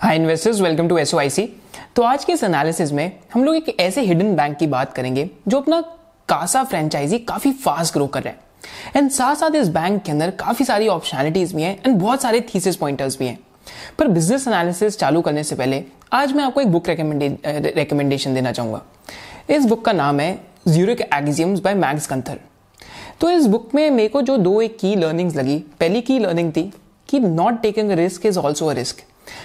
Hi investors welcome to SOIC तो आज के इस एनालिसिस में हम लोग एक ऐसे हिडन बैंक की बात करेंगे जो अपना कासा फ्रेंचाइजी काफ़ी फास्ट ग्रो कर रहे हैं। एंड साथ साथ इस बैंक के अंदर काफ़ी सारी ऑप्शनलिटीज भी हैं एंड बहुत सारे थीसिस पॉइंटर्स भी हैं। पर बिज़नेस एनालिसिस चालू करने से पहले आज मैं आपको एक बुक रिकमेंडेशन देना चाहूँगा। इस बुक का नाम है Zurich axioms by Max Gunther तो इस बुक में मेरे को जो दो एक की लर्निंग्स लगी, पहली की लर्निंग थी कि not taking risk is also a risk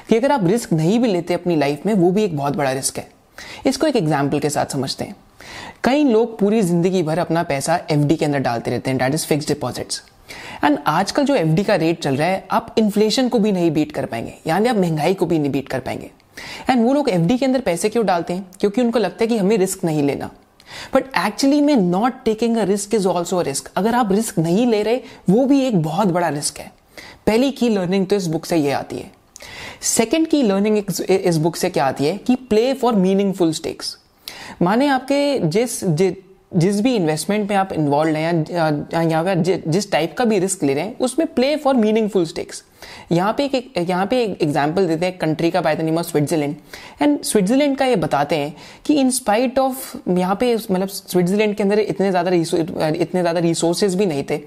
कि अगर आप रिस्क नहीं भी लेते अपनी लाइफ में, वो भी एक बहुत बड़ा रिस्क है। इसको एक एग्ज़ाम्पल के साथ समझते हैं। कई लोग पूरी ज़िंदगी भर अपना पैसा एफ़ के अंदर डालते रहते हैं that is fixed deposits and आजकल जो एफ़ का रेट चल रहा है, आप इन्फ्लेशन को भी नहीं बीट कर पाएँगे, यानी आप महँगाई को भी नहीं बीट कर पाएँगे। एंड वो लोग एफडी के अंदर पैसे क्यों डालते हैं? क्योंकि उनको लगता है कि हमें रिस्क नहीं लेना। बट एक्चुअली में not taking a risk is also a risk अगर आप रिस्क नहीं ले रहे, वो भी एक बहुत बड़ा रिस्क है। पहली की लर्निंग तो इस बुक से ये आती है। सेकेंड की लर्निंग इस बुक से क्या आती है? कि प्ले फॉर मीनिंगफुल स्टेक्स माने आपके जिस जिस भी इन्वेस्टमेंट में आप इन्वॉल्व हैं या जिस टाइप का भी रिस्क ले रहे हैं, उसमें प्ले फॉर मीनिंगफुल स्टेक्स यहाँ पे एक, यहाँ पे एक एग्ज़ाम्पल देते हैं कंट्री का by the name of Switzerland and Switzerland का ये बताते हैं कि इन स्पाइट ऑफ़ यहाँ पे मतलब स्विट्जरलैंड के अंदर इतने ज़्यादा इतने ज़्यादा रिसोर्सेज भी नहीं थे,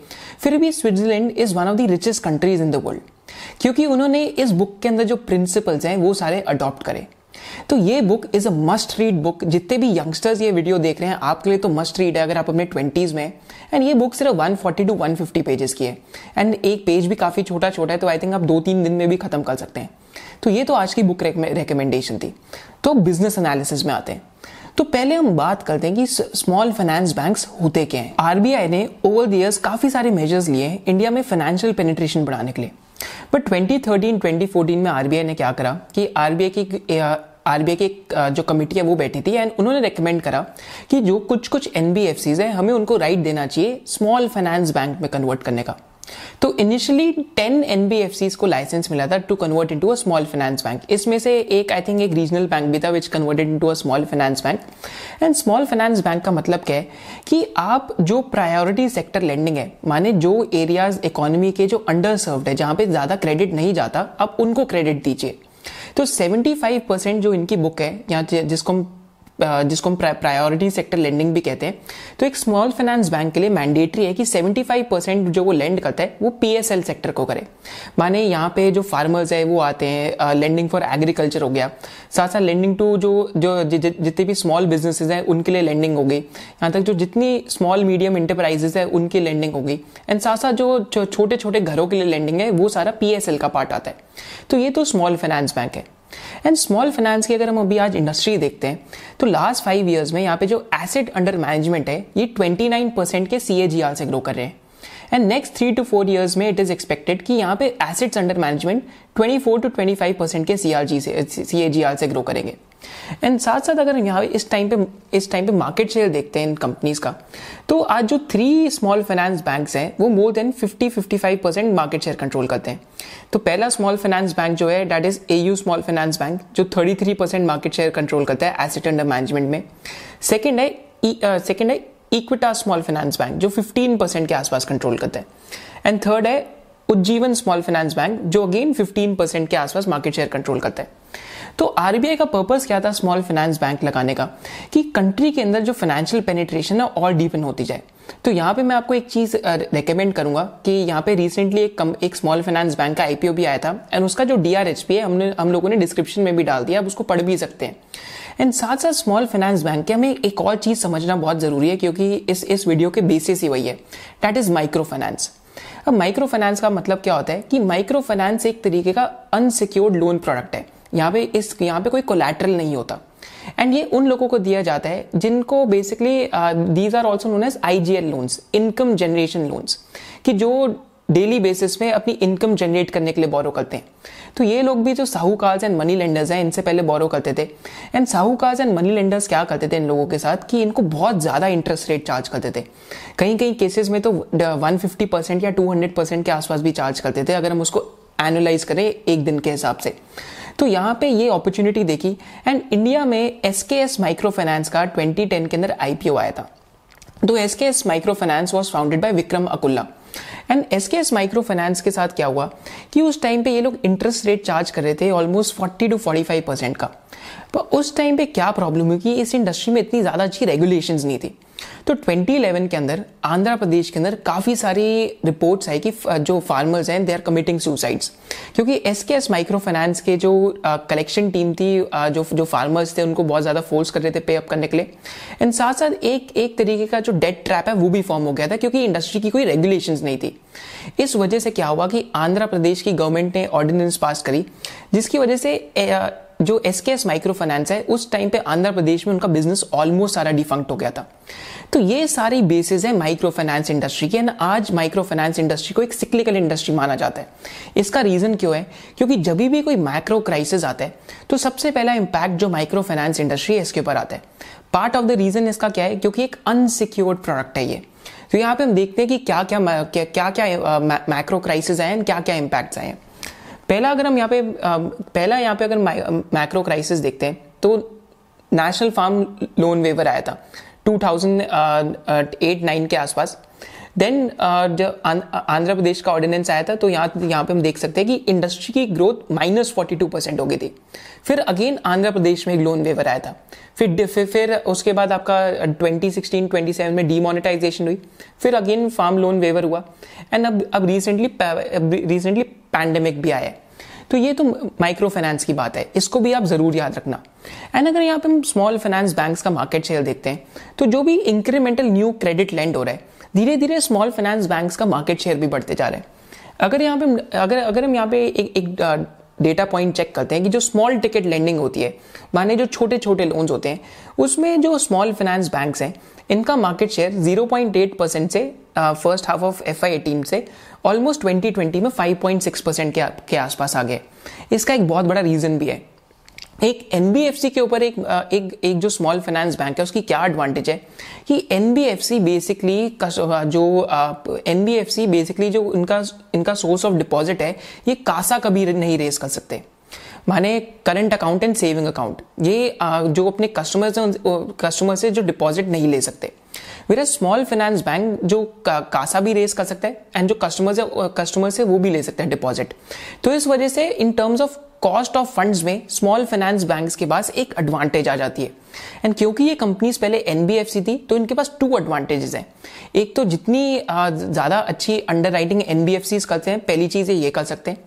फिर भी Switzerland is one of the richest countries in the world क्योंकि उन्होंने इस बुक के अंदर जो प्रिंसिपल्स हैं वो सारे अडॉप्ट करे। तो ये book is a must read book जितने भी यंगस्टर्स ये वीडियो देख रहे हैं, आपके लिए तो मस्ट रीड है अगर आप अपने ट्वेंटीज में। एंड ये बुक सिर्फ़ 140 टू 150 पेजेस की है। एंड एक पेज भी काफ़ी छोटा छोटा है तो आई थिंक आप दो तीन दिन में भी खत्म कर सकते हैं। तो ये तो आज की बुक रिकमेंडेशन थी। तो बिज़नेस एनालिसिस में आते हैं। तो पहले हम बात करते हैं कि स्मॉल फाइनेंस बैंक्स होते क्या हैं। आरबीआई ने ओवर द इयर्स काफ़ी सारे मेजर्स लिए हैं इंडिया में फाइनेंशियल पेनिट्रेशन बढ़ाने के लिए। बट 2013 2014 में आरबीआई ने क्या करा कि आरबीआई की आरबीआई की जो कमेटी है, वो बैठी थी एंड उन्होंने रेकमेंड करा कि जो कुछ कुछ एनबीएफसीज हैं, हमें उनको राइट देना चाहिए स्मॉल फाइनेंस बैंक में कन्वर्ट करने का। तो इनिशियली टेन एनबीएफसी को लाइसेंस मिला था to convert into a small finance bank इसमें से एक आई थिंक एक रीजनल बैंक भी था which converted into a small finance bank and small finance bank का मतलब क्या है? कि आप जो प्रायोरिटी सेक्टर लेंडिंग है, माने जो एरियाज़ इकोनॉमी के जो अंडर सर्व्ड है, जहाँ पे ज़्यादा क्रेडिट नहीं जाता, आप उनको क्रेडिट दीजिए। तो 75 परसेंट जो इनकी बुक है, या जिसको हम जिसको हम प्रायोरिटी सेक्टर लेंडिंग भी कहते हैं। तो एक स्मॉल फाइनेंस बैंक के लिए मैंडेटरी है कि 75 परसेंट जो वो लेंड करता है, वो पीएसएल सेक्टर को करे। माने यहाँ पे जो फार्मर्स है, वो आते हैं लेंडिंग फॉर एग्रीकल्चर हो गया। साथ साथ लेंडिंग टू जो जो जितने भी स्मॉल बिजनेसेस हैं, उनके लिए लेंडिंग हो गई। यहाँ तक जो जितनी स्मॉल मीडियम इंटरप्राइजेस है, उनकी लेंडिंग हो गई। एंड साथ साथ जो छोटे छोटे घरों के लिए लेंडिंग है, वो सारा पीएसएल का पार्ट आता है। तो ये तो स्मॉल फाइनेंस बैंक है। एंड स्मॉल फाइनेंस की अगर हम अभी आज इंडस्ट्री देखते हैं तो लास्ट फाइव ईयर्स में यहाँ पे जो एसेट अंडर मैनेजमेंट है, ये 29 परसेंट के सी से ग्रो कर रहे हैं। And next three to four years में इट इज़ एक्सपेक्टेड कि यहाँ पे assets under management 24 to 25 percent के सी से सी से ग्रो करेंगे। एंड साथ साथ अगर यहाँ इस टाइम पे इस टाइम पे मार्केट शेयर देखते हैं इन कंपनीज़ का तो आज जो थ्री स्मॉल फाइनेंस बैंक्स हैं वो more than 50 55 percent market share control करते हैं। तो पहला स्मॉल फाइनेंस बैंक जो है that is A U small finance bank जो 33 परसेंट मार्केट शेयर कंट्रोल करता है एसेट अंडर मैनेजमेंट में। सेकेंड है सेकेंड uh, है इक्विटा स्मॉल फाइनेंस बैंक जो 15 परसेंट के आसपास कंट्रोल करता है। एंड थर्ड है उज्जीवन स्मॉल फाइनेंस बैंक जो अगेन 15 परसेंट के आसपास मार्केट शेयर कंट्रोल करता है। तो आरबीआई का पर्पस क्या था स्मॉल फाइनेंस बैंक लगाने का? कि कंट्री के अंदर जो फाइनेंशियल पेनिट्रेशन है और डीपन होती जाए। तो यहाँ पे मैं आपको एक चीज़ रेकमेंड करूँगा कि यहाँ पे रिसेंटली एक कम, एक स्मॉल फाइनेंस बैंक का आईपीओ भी आया था एंड उसका जो डीआरएचपी है हमने हम लोगों ने डिस्क्रिप्शन में भी डाल दिया आप उसको पढ़ भी सकते हैं। एंड साथ साथ स्मॉल फाइनेंस बैंक के हमें एक और चीज़ समझना बहुत ज़रूरी है क्योंकि इस इस वीडियो के बेसिस ही वही है। दैट इज़ माइक्रो फाइनेंस अब माइक्रो फाइनेंस का मतलब क्या होता है कि माइक्रो फाइनेंस एक तरीके का अनसिक्योर्ड लोन प्रोडक्ट है। यहाँ पे इस, यहाँ पे कोई कोलैटरल नहीं होता। एंड ये उन लोगों को दिया जाता है जिनको basically these are also known as IGL loans income generation loans कि जो डेली बेसिस में अपनी इनकम जनरेट करने के लिए बोरो करते हैं। तो ये लोग भी जो साहूकार्स एंड मनी लेंडर्स हैं, इनसे पहले बोरो करते थे। एंड साहूकार्स एंड मनी लेंडर्स क्या करते थे इन लोगों के साथ? कि इनको बहुत ज़्यादा इंटरेस्ट रेट चार्ज करते थे। कहीं कहीं केसेस में तो 150 परसेंट या 200 परसेंट के आसपास भी चार्ज करते थे, अगर हम उसको एनुलाइज करें एक दिन के हिसाब से। तो यहाँ पे ये अपॉर्चुनिटी देखी। एंड इंडिया में S K S micro finance का 2010 के अंदर आईपीओ आया था। तो S K S micro finance was founded by Vikram Akula and S K S micro finance के साथ क्या हुआ कि उस टाइम पे ये लोग इंटरेस्ट रेट चार्ज कर रहे थे ऑलमोस्ट 40 टू 45 परसेंट का। पर उस टाइम पे क्या प्रॉब्लम हुई कि इस इंडस्ट्री में इतनी ज़्यादा अच्छी रेगुलेशंस नहीं थी। तो 2011 के अंदर, आंध्र प्रदेश के अंदर काफ़ी सारी रिपोर्ट्स आई कि जो फार्मर्स हैं दे आर कमिटिंग सुसाइड्स क्योंकि S K S micro finance के जो कलेक्शन टीम थी जो जो फार्मर्स थे, उनको बहुत ज़्यादा फोर्स कर रहे थे पे अप करने के लिए. एंड साथ साथ एक एक तरीके का जो डेट ट्रैप है, वो भी फॉर्म हो गया था, क्योंकि इंडस्ट्री की कोई रेगुलेशंस नहीं थी. इस वजह से क्या हुआ कि आंध्र प्रदेश की गवर्नमेंट ने ऑर्डिनेंस पास करी, जिसकी वजह से जो S K S micro finance है, उस टाइम पे आंध्र प्रदेश में उनका बिज़नेस ऑलमोस्ट सारा डिफंक्ट हो गया था। तो ये सारी बेसिस है माइक्रो फाइनेंस इंडस्ट्री की एंड आज माइक्रो फाइनेंस इंडस्ट्री को एक सिक्लिकल इंडस्ट्री माना जाता है। इसका रीजन क्यों है? क्योंकि जब भी कोई माइक्रो क्राइसिस आता है तो सबसे पहला इंपैक्ट जो माइक्रो फाइनेंस इंडस्ट्री है इसके ऊपर आता है। पार्ट ऑफ़ द रीजन इसका क्या है? क्योंकि एक अनसिक्योर्ड प्रोडक्ट है ये। तो यहाँ पे हम देखते हैं कि क्या क्या क्या क्या माइक्रो क्राइसिस आए क्या क्या इंपैक्ट्स आए हैं। पहला अगर हम यहाँ पे पहला यहाँ पे अगर मैक्रो क्राइसिस देखते हैं तो नेशनल फार्म लोन वेवर आया था। 2008-9 के आसपास। देन जब आंध्र प्रदेश का ऑर्डिनेंस आया था तो यहाँ यहाँ पे हम देख सकते हैं कि इंडस्ट्री की growth minus forty two percent हो गई थी। फिर अगेन आंध्र प्रदेश में एक लोन वेवर आया था। फिर फिर फिर उसके बाद आपका 2016 27 में डीमोनेटाइजेशन हुई। फिर अगेन फार्म लोन वेवर हुआ। एंड अब अब रिसेंटली रिसेंटली पैंडेमिक भी आया है। तो ये तो माइक्रो फाइनेंस की बात है। इसको भी आप ज़रूर याद रखना। एंड अगर यहाँ पे हम स्मॉल फाइनेंस बैंक्स का मार्केट शेयर देखते हैं तो जो भी इंक्रीमेंटल न्यू क्रेडिट लैंड हो रहा है धीरे धीरे स्मॉल फाइनेंस बैंक्स का मार्केट शेयर भी बढ़ते जा रहे हैं। अगर यहाँ पे अगर अगर हम यहाँ पे एक, एक डेटा पॉइंट चेक करते हैं कि जो स्मॉल टिकट लेंडिंग होती है माने जो छोटे छोटे लोन्स होते हैं उसमें जो स्मॉल फाइनेंस बैंक्स हैं इनका मार्केट शेयर 0.8 परसेंट से first half of F I से ऑलमोस्ट 2020 में 5.6 परसेंट के, के आसपास आ गए इसका एक बहुत बड़ा रीजन भी है। एक एनबीएफसी के ऊपर एक एक एक जो स्मॉल फाइनेंस बैंक है, उसकी क्या एडवांटेज है? कि एनबीएफसी बेसिकली जो एनबीएफसी बेसिकली जो इनका इनका सोर्स ऑफ़ डिपॉजिट है, ये कासा कभी नहीं रेस कर सकते। माने current account and saving account ये जो अपने कस्टमर कस्टमर से जो डिपॉजिट नहीं ले सकते। मेरा स्मॉल फाइनेंस बैंक जो का, कासा भी रेस कर सकता है एंड जो कस्टमर से कस्टमर से वो भी ले सकते हैं डिपॉजिट तो इस वजह से in terms of cost of funds में स्मॉल फाइनेंस बैंक्स के पास एक एडवांटेज आ जाती है. एंड क्योंकि ये कंपनीज़ पहले एनबीएफसी थी तो इनके पास टू एडवांटेजेस हैं. एक तो जितनी ज़्यादा अच्छी अंडर राइटिंग एनबीएफसी करते हैं पहली चीज़ ये कर सकते हैं.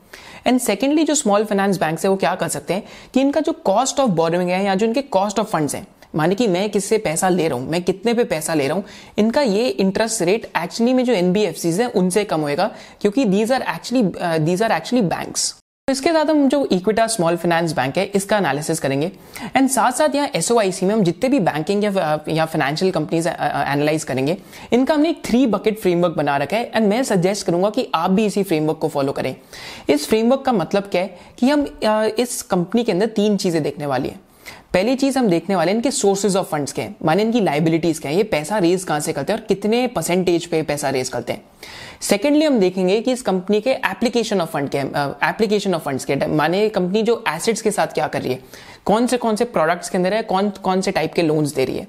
एंड सेकेंडली जो स्मॉल फाइनेंस बैंक है वो क्या कर सकते हैं कि इनका जो कॉस्ट ऑफ़ बोरोइंग है या जो इनके कॉस्ट ऑफ़ फंड्स हैं माने कि मैं किससे पैसा ले रहा हूँ, मैं कितने पे पैसा ले रहा हूँ, इनका ये इंटरेस्ट रेट एक्चुअली में जो एनबीएफसी है, उनसे कम होएगा, क्योंकि these are actually these are actually banks इसके साथ हम जो इक्विटा स्मॉल फाइनेंस बैंक है, इसका एनालिसिस करेंगे। एंड साथ साथ यहाँ एस में हम जितने भी बैंकिंग या या फाइनेंशियल कंपनीज़ एनालाइज करेंगे, इनका हमने एक थ्री बकेट फ्रेमवर्क बना रखा है। एंड मैं सजेस्ट करूँगा कि आप भी इसी फ्रेमवर्क को फॉलो करें। इस फ्रेमवर्क का मतलब क्या है कि हम इस कंपनी के अंदर तीन चीज़ें देखने वाली है। पहली चीज़ हम देखने वाले इनके सोर्सेज ऑफ़ फंड्स के माने इनकी लाइबिलिटीज क्या है? ये पैसा रेज कहाँ से करते हैं और कितने परसेंटेज पे पैसा रेज करते हैं? सेकेंडली हम देखेंगे कि इस कंपनी के एप्लीकेशन ऑफ़ फंड के एप्लीकेशन ऑफ़ फंड्स के। माने कंपनी जो एसेट्स के साथ क्या कर रही है? कौन से कौन से प्रोडक्ट्स के अंदर है? कौन कौन से टाइप के लोन्स दे रही है?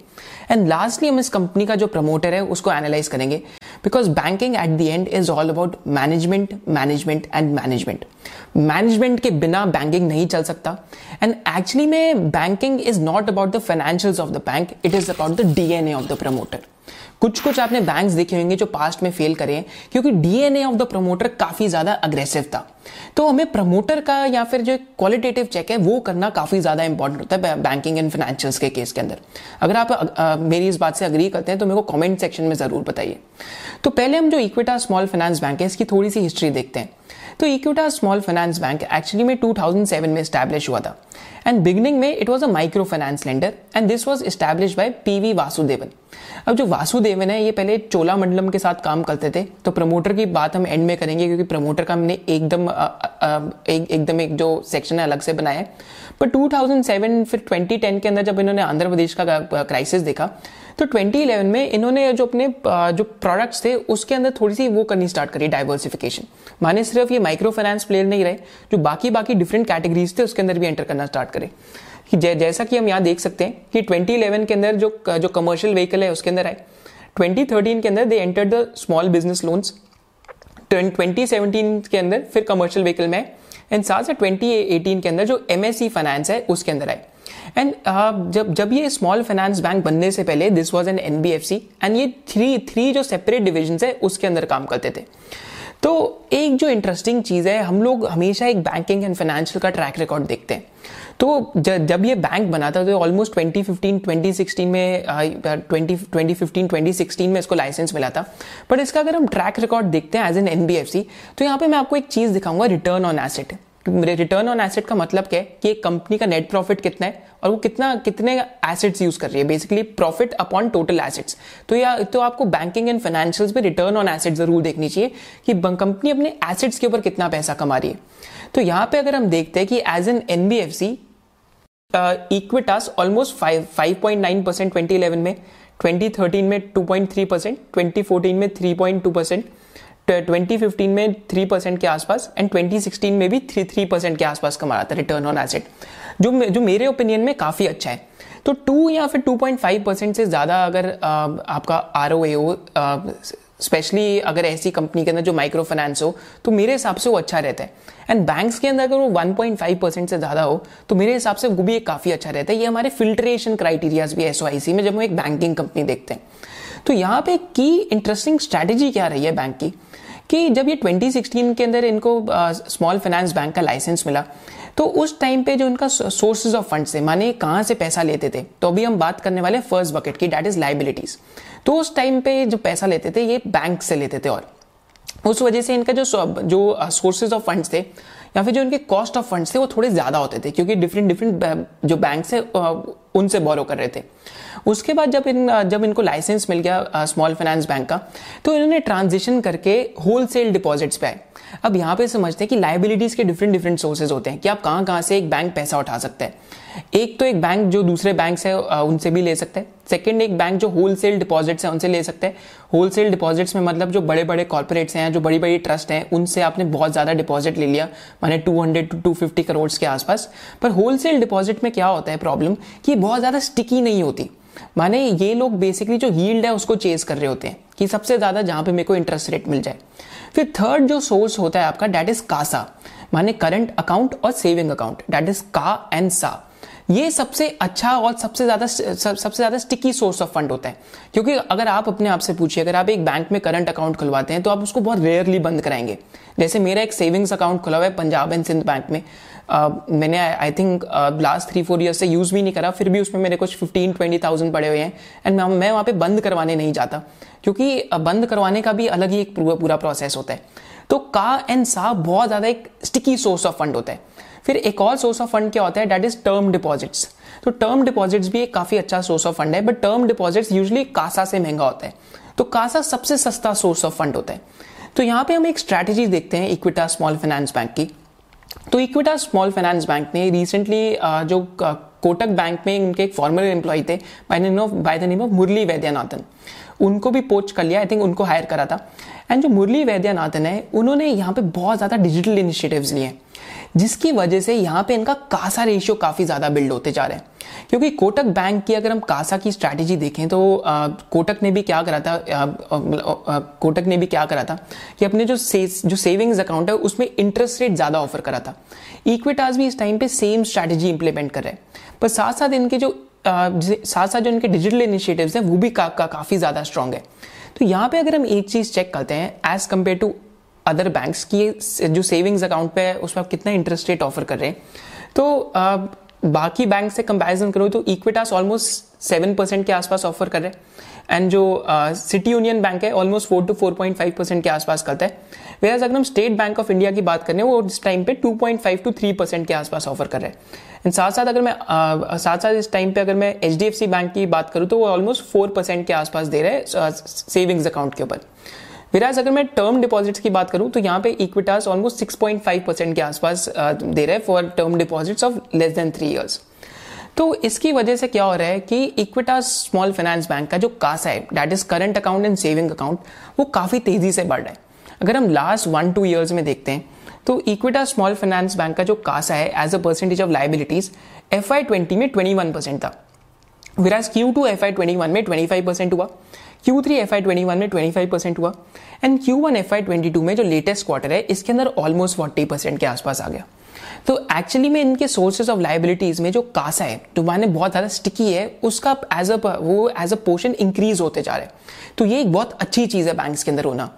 एंड लास्टली हम इस कंपनी का जो प्रमोटर है, उसको एनालाइज करेंगे। Because banking at the end is all about management management and management management के बिना बैंकिंग नहीं चल सकता। एंड एक्चुअली में banking is not about the financial of the bank it is about the DNA of the promoter कुछ कुछ आपने banks देखे होंगे जो पास्ट में फेल करे क्योंकि डीएनए ऑफ़ द प्रमोटर काफ़ी ज़्यादा अग्रेसिव था। तो हमें प्रमोटर का या फिर जो क्वालिटेटिव चेक है वो करना काफ़ी ज़्यादा इंपॉर्टेंट होता है बैंकिंग एंड फाइनेंशियल्स के केस के अंदर। अगर आप आ, मेरी इस बात से अग्री करते हैं तो मेरे को कमेंट सेक्शन में ज़रूर बताइए। तो पहले हम जो इक्विटा स्मॉल फाइनेंस बैंक है इसकी थोड़ी सी हिस्ट्री देखते हैं। तो Equitas small finance bank actually में 2007 में स्टैब्लिश हुआ था। एंड बिगनिंग में it was a micro finance lender and this was establish by PV Vasudevan अब जो वासुदेवन है, ये पहले चोला मंडलम के साथ काम करते थे तो प्रमोटर की बात हम एंड में करेंगे, क्योंकि प्रमोटर का हमने एकदम एक एकदम एक जो सेक्शन है, अलग से बनाया है। पर 2007 फिर 2010 के अंदर जब इन्होंने आंध्र प्रदेश का क्राइसिस देखा तो 2011 में इन्होंने जो अपने जो प्रोडक्ट्स थे, उसके अंदर थोड़ी सी वो करनी स्टार्ट करी डाइवर्सिफिकेशन माने सिर्फ़ ये माइक्रो फाइनेंस प्लेयर नहीं रहे, जो बाकी बाकी डिफरेंट कैटेगरीज थे, उसके अंदर भी एंटर करना स्टार्ट करे। कि जै, जैसा कि हम यहाँ देख सकते हैं कि 2011 के अंदर जो जो कमर्शियल व्हीकल है उसके अंदर आए। 2013 के अंदर they enter the small business loans twenty seventeen के अंदर फिर कमर्शियल व्हीकल में एंड साथ से ट्वेंटी एटीन के अंदर जो एमएससी फाइनेंस है उसके अंदर आए। एंड uh, जब जब ये स्मॉल फाइनेंस बैंक बनने से पहले this was an NBFC and ये थ्री थ्री जो सेपरेट डिविजन है उसके अंदर काम करते थे। तो एक जो इंटरेस्टिंग चीज़ है हम लोग हमेशा एक बैंकिंग एंड फाइनेंशियल का ट्रैक रिकॉर्ड देखते हैं। तो जब ये बैंक बना था तो ऑलमोस्ट 2015 2016 में 20 2015 2016 में इसको लाइसेंस मिला था। बट इसका अगर हम ट्रैक रिकॉर्ड देखते हैं एज एन एनबीएफसी तो यहाँ पे मैं आपको एक चीज़ दिखाऊँगा return on asset return on asset का मतलब क्या है? कि एक कंपनी का नेट प्रॉफिट कितना है और वो कितना, कितने एसेट्स यूज़ कर रही है। Basically profit upon total assets तो या तो आपको बैंकिंग एंड फाइनेंशियल्स में रिटर्न ऑन एसेट ज़रूर देखनी चाहिए कि कंपनी अपने एसेट्स के ऊपर कितना पैसा कमा रही है। तो यहाँ पे अगर हम देखते हैं कि as an NBFC Equitas almost five five point nine percent twenty eleven में 2013 में 2.3 परसेंट ट्वेंटी फोर्टीन में 3.2 परसेंट 2015 में 3 परसेंट के आसपास एंड 2016 में भी 3 3 परसेंट के आसपास कमा रहा था रिटर्न ऑन एसेट जो जो मेरे ओपिनियन में काफ़ी अच्छा है। तो टू या फिर 2.5 परसेंट से ज़्यादा अगर आ, आपका आर हो स्पेशली अगर ऐसी कंपनी के अंदर जो माइक्रो फाइनेंस हो तो मेरे हिसाब से वो अच्छा रहता है। एंड बैंक्स के अंदर अगर वो 1.5 परसेंट से ज़्यादा हो तो मेरे हिसाब से वो भी एक काफ़ी अच्छा रहता है। ये हमारे फिल्ट्रेशन क्राइटेरियाज भी एसओआईसी में, जब हम एक बैंकिंग कंपनी देखते हैं। तो यहाँ पे की इंटरेस्टिंग स्ट्रैटेजी क्या रही है बैंक की? कि जब ये 2016 के अंदर इनको स्मॉल फाइनेंस बैंक का लाइसेंस मिला तो उस टाइम पे जो इनका सोर्सेज ऑफ़ फंड थे माने कहाँ से पैसा लेते थे तो अभी हम बात करने वाले फ़र्स्ट बकेट की डेट इज़ लाइबिलिटीज तो उस टाइम पे जो पैसा लेते थे, ये बैंक से लेते थे और उस वजह से इनका जो जो सोर्सेज ऑफ़ फंड्स थे, या फिर जो इनके कॉस्ट ऑफ़ फंड्स थे, वो थोड़े ज़्यादा होते थे, क्योंकि डिफरेंट डिफरेंट जो बैंक से उनसे बोरो कर रहे थे। उसके बाद जब इन, जब इनको लाइसेंस मिल गया स्मॉल फाइनेंस बैंक का तो इन्होंने ट्रांजिशन करके होलसेल डिपॉजिट्स पे आए। अब यहाँ पे समझते हैं कि लाइबिलिटीज के डिफरेंट डिफरेंट सोर्सेज होते हैं कि आप कहाँ कहाँ से एक बैंक पैसा उठा सकते हैं। एक तो एक बैंक जो दूसरे बैंक से उनसे भी ले सकते हैं। सेकंड एक बैंक जो होलसेल डिपॉजिट्स है, उनसे ले सकते हैं। होलसेल डिपॉजिट्स में मतलब जो बड़े बड़े कॉर्पोरेट्स हैं, जो बड़ी बड़ी ट्रस्ट हैं, उनसे आपने बहुत ज़्यादा डिपॉजिट ले लिया, माने 200 टू 250 करोड़ के आसपास। पर होलसेल डिपॉजिट में क्या होता है प्रॉब्लम कि बहुत ज़्यादा स्टिकी नहीं होती। माने ये लोग बेसिकली जो यील्ड है उसको चेज कर रहे होते हैं कि सबसे ज़्यादा जहाँ पे मेरे को इंटरेस्ट रेट मिल जाए। फिर थर्ड जो सोर्स होता है आपका डेट इज़ कासा माने करंट अकाउंट और saving account that is CA and SA ये सबसे अच्छा और सबसे ज़्यादा सबसे ज़्यादा स्टिकी सोर्स ऑफ़ फंड होता है। क्योंकि अगर आप अपने आप से पूछिए, अगर आप एक बैंक में करंट अकाउंट खुलवाते हैं तो आप उसको बहुत रेयरली बंद कराएँगे। जैसे मेरा एक सेविंग्स अकाउंट खुला हुआ है पंजाब एंड सिंध बैंक में। Uh, मैंने I think last three four years से यूज़ भी नहीं करा फिर भी उसमें मेरे कुछ फिफ्टीन ट्वेंटी थाउज़ेंड पड़े हुए हैं। एंड मैं वहाँ पे बंद करवाने नहीं जाता क्योंकि बंद करवाने का भी अलग ही एक पूरा पूरा प्रोसेस होता है। तो का एंड सा बहुत ज़्यादा एक स्टिकी सोर्स ऑफ़ फंड होता है। फिर एक और सोर्स ऑफ़ फंड क्या होता है? डेट इज़ टर्म डिपॉजिट्स तो टर्म डिपॉजिट्स भी एक काफ़ी अच्छा सोर्स ऑफ़ फंड है but term deposits usually CASA से महँगा होता है। तो कासा सबसे सस्ता सोर्स ऑफ़ फंड होता है। तो यहाँ पे हम एक स्ट्रैटेजी देखते हैं इक्विटा स्मॉल फाइनेंस बैंक की। तो इक्विटा स्मॉल फाइनेंस बैंक ने रिसेंटली जो कोटक बैंक में उनके एक फॉर्मर एम्प्लॉय थे by name of by the name of Murali Vaidyanathan उनको भी पोच कर लिया आई थिंक उनको हायर करा था। एंड जो मुरली वैद्यनाथन है, उन्होंने यहाँ पे बहुत ज़्यादा डिजिटल इनिशिएटिव्स लिए, जिसकी वजह से यहाँ पे इनका कासा रेशियो काफ़ी ज़्यादा बिल्ड होते जा रहे हैं। क्योंकि कोटक बैंक की अगर हम कासा की स्ट्रैटेजी देखें तो कोटक ने भी क्या करा था कोटक ने भी क्या करा था कि अपने जो से, जो सेविंग्स अकाउंट है उसमें इंटरेस्ट रेट ज़्यादा ऑफ़र करा था। इक्विटास भी इस टाइम पे सेम स्ट्रैटेजी इंप्लीमेंट कर रहे हैं। पर साथ साथ इनके जो साथ साथ जो इनके डिजिटल इनिशिएटिव्स हैं वो भी का, का, काफ़ी ज़्यादा स्ट्रांग है। तो यहाँ पे अगर हम एक चीज़ चेक करते हैं as compare to other banks की जो सेविंग्स अकाउंट पे है उसमें आप कितना इंटरेस्ट रेट ऑफ़र कर रहे हैं? तो आ, बाकी बैंक से कंपैरिजन करो तो इक्विटास ऑलमोस्ट सेवन परसेंट के आसपास ऑफ़र कर रहे हैं। एंड जो सिटी यूनियन बैंक है almost four to four point five percent के आसपास करता है। वेराज अगर हम स्टेट बैंक ऑफ़ इंडिया की बात करें, वो इस टाइम पे two point five to three percent के आसपास ऑफ़र कर रहे हैं। एंड साथ साथ अगर मैं साथ साथ इस टाइम पे अगर मैं HDFC बैंक की बात करूँ तो वो ऑलमोस्ट फोर परसेंट के आसपास दे रहे हैं सेविंग्स अकाउंट के ऊपर। विराज अगर मैं टर्म डिपॉजिट्स की बात करूँ तो यहाँ पे इक्विटास ऑलमोस्ट 6.5 परसेंट के आसपास दे रहे हैं for term deposits of less than three years तो इसकी वजह से क्या हो रहा है कि इक्विटास स्मॉल फाइनेंस बैंक का जो कासा है that is current account and saving account वो काफ़ी तेज़ी से बढ़ रहा है। अगर हम लास्ट वन टू ईयर्स में देखते हैं तो इक्विटा स्मॉल फाइनेंस बैंक का जो कासा है as a percentage of liabilities F I twenty में ट्वेंटी वन परसेंट था। विराज Q to F I twenty one में ट्वेंटी फाइव परसेंट हुआ। Q three F I twenty one में ट्वेंटी फाइव परसेंट हुआ and Q one F I twenty to में जो latest quarter है, इसके अंदर ऑलमोस्ट फोर्टी परसेंट के आसपास आ गया। तो एक्चुअली में इनके सोर्सेज ऑफ़ लाइबिलिटीज में जो कासा है जो माने बहुत ज़्यादा स्टिकी है, उसका एज अ वो एज अ पोर्शन इंक्रीज होते जा रहे हैं। तो ये एक बहुत अच्छी चीज़ है बैंक्स के अंदर होना।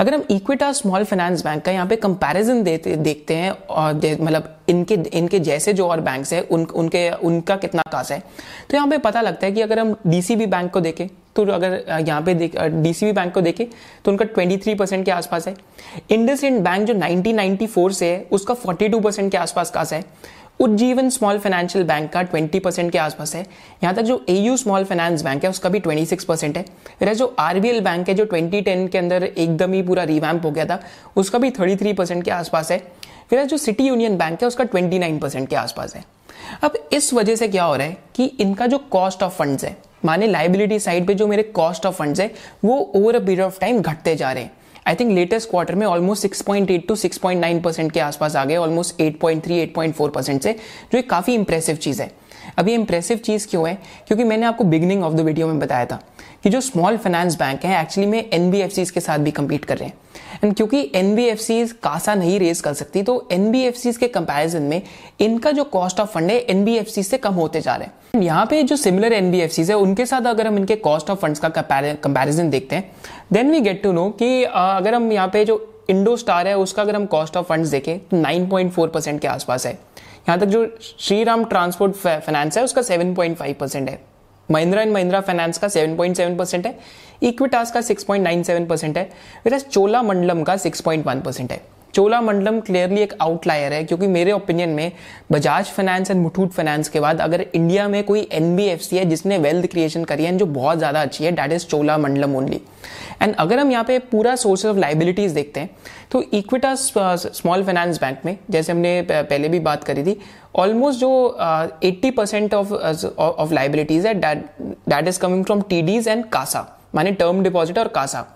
अगर हम इक्विटा स्मॉल फाइनेंस बैंक का यहाँ पे कंपैरिजन देखते हैं, और मतलब इनके इनके जैसे जो और बैंक्स हैं, उन, उनके, उनका कितना कासा है तो यहाँ पे पता लगता है कि अगर हम डीसीबी बैंक को देखें तो अगर यहाँ पे देख डीसीबी बैंक को देखें तो उनका 23 परसेंट के आसपास है। इंडस इंड बैंक जो 1994 से है, उसका 42 परसेंट के आसपास कास है। उज्जीवन स्मॉल फाइनेंशियल बैंक का 20 परसेंट के आसपास है। यहाँ तक जो एयू स्मॉल फाइनेंस बैंक है, उसका भी 26 परसेंट है। फिर जो आरबीएल बैंक है, जो 2010 के अंदर एकदम ही पूरा रिवैम्प हो गया था, उसका भी 33 परसेंट के आसपास है। फिर जो सिटी यूनियन बैंक है, उसका 29 परसेंट के आसपास है। अब इस वजह से क्या हो रहा है कि इनका जो कॉस्ट ऑफ़ फंड्स है, माने लाइबिलिटी साइड पे जो मेरे कॉस्ट ऑफ़ फंड्स है, वो over a period of time घटते जा रहे हैं। आई थिंक लेटेस्ट क्वार्टर में ऑलमोस्ट 6.8 टू 6.9 परसेंट के आसपास आ गए ऑलमोस्ट 8.3 8.4 परसेंट से, जो एक काफ़ी इंप्रेसिव चीज़ है। अब ये इंप्रेसिव चीज़ क्यों है? क्योंकि मैंने आपको बिगनिंग ऑफ़ द वीडियो में बताया था कि जो स्मॉल फाइनेंस बैंक है एक्चुअली में एनबीएफसी के साथ भी कम्पीट कर रहे हैं। एंड क्योंकि एनबीएफसी कासा नहीं रेज कर सकती तो एनबीएफसी के कंपैरिजन में इनका जो कॉस्ट ऑफ़ फंड है एनबीएफसी से कम होते जा रहे हैं। यहाँ पे जो सिमिलर एनबीएफसी है, उनके साथ अगर हम इनके कॉस्ट ऑफ़ फंड्स का कंपैरिजन देखते हैं then we get to know कि अगर हम यहाँ पे जो इंडो स्टार है, उसका अगर हम कॉस्ट ऑफ़ फंड्स देखें तो 9.4 परसेंट के आसपास है। यहाँ तक जो श्रीराम ट्रांसपोर्ट फाइनेंस है, उसका 7.5 परसेंट है। महिंद्रा एंड महिंद्रा फाइनेंस का 7.7 परसेंट है। इक्विटास का 6.97 परसेंट है फिर चोला मंडलम का 6.1 परसेंट है। चोला मंडलम क्लियरली एक आउटलायर है, क्योंकि मेरे ओपिनियन में Bajaj Finance and Muthoot Finance के बाद अगर इंडिया में कोई एनबीएफसी है जिसने वेल्थ क्रिएशन करी है, जो बहुत ज़्यादा अच्छी है that is Cholamandalam only and अगर हम यहाँ पे पूरा सोर्स ऑफ़ लाइबिलिटीज देखते हैं तो इक्विटा स्मॉल फाइनेंस बैंक में, जैसे हमने पहले भी बात करी थी ऑलमोस्ट जो eighty percent of of liabilities है that is coming from TDs and CASA माने टर्म डिपॉजिट और कासा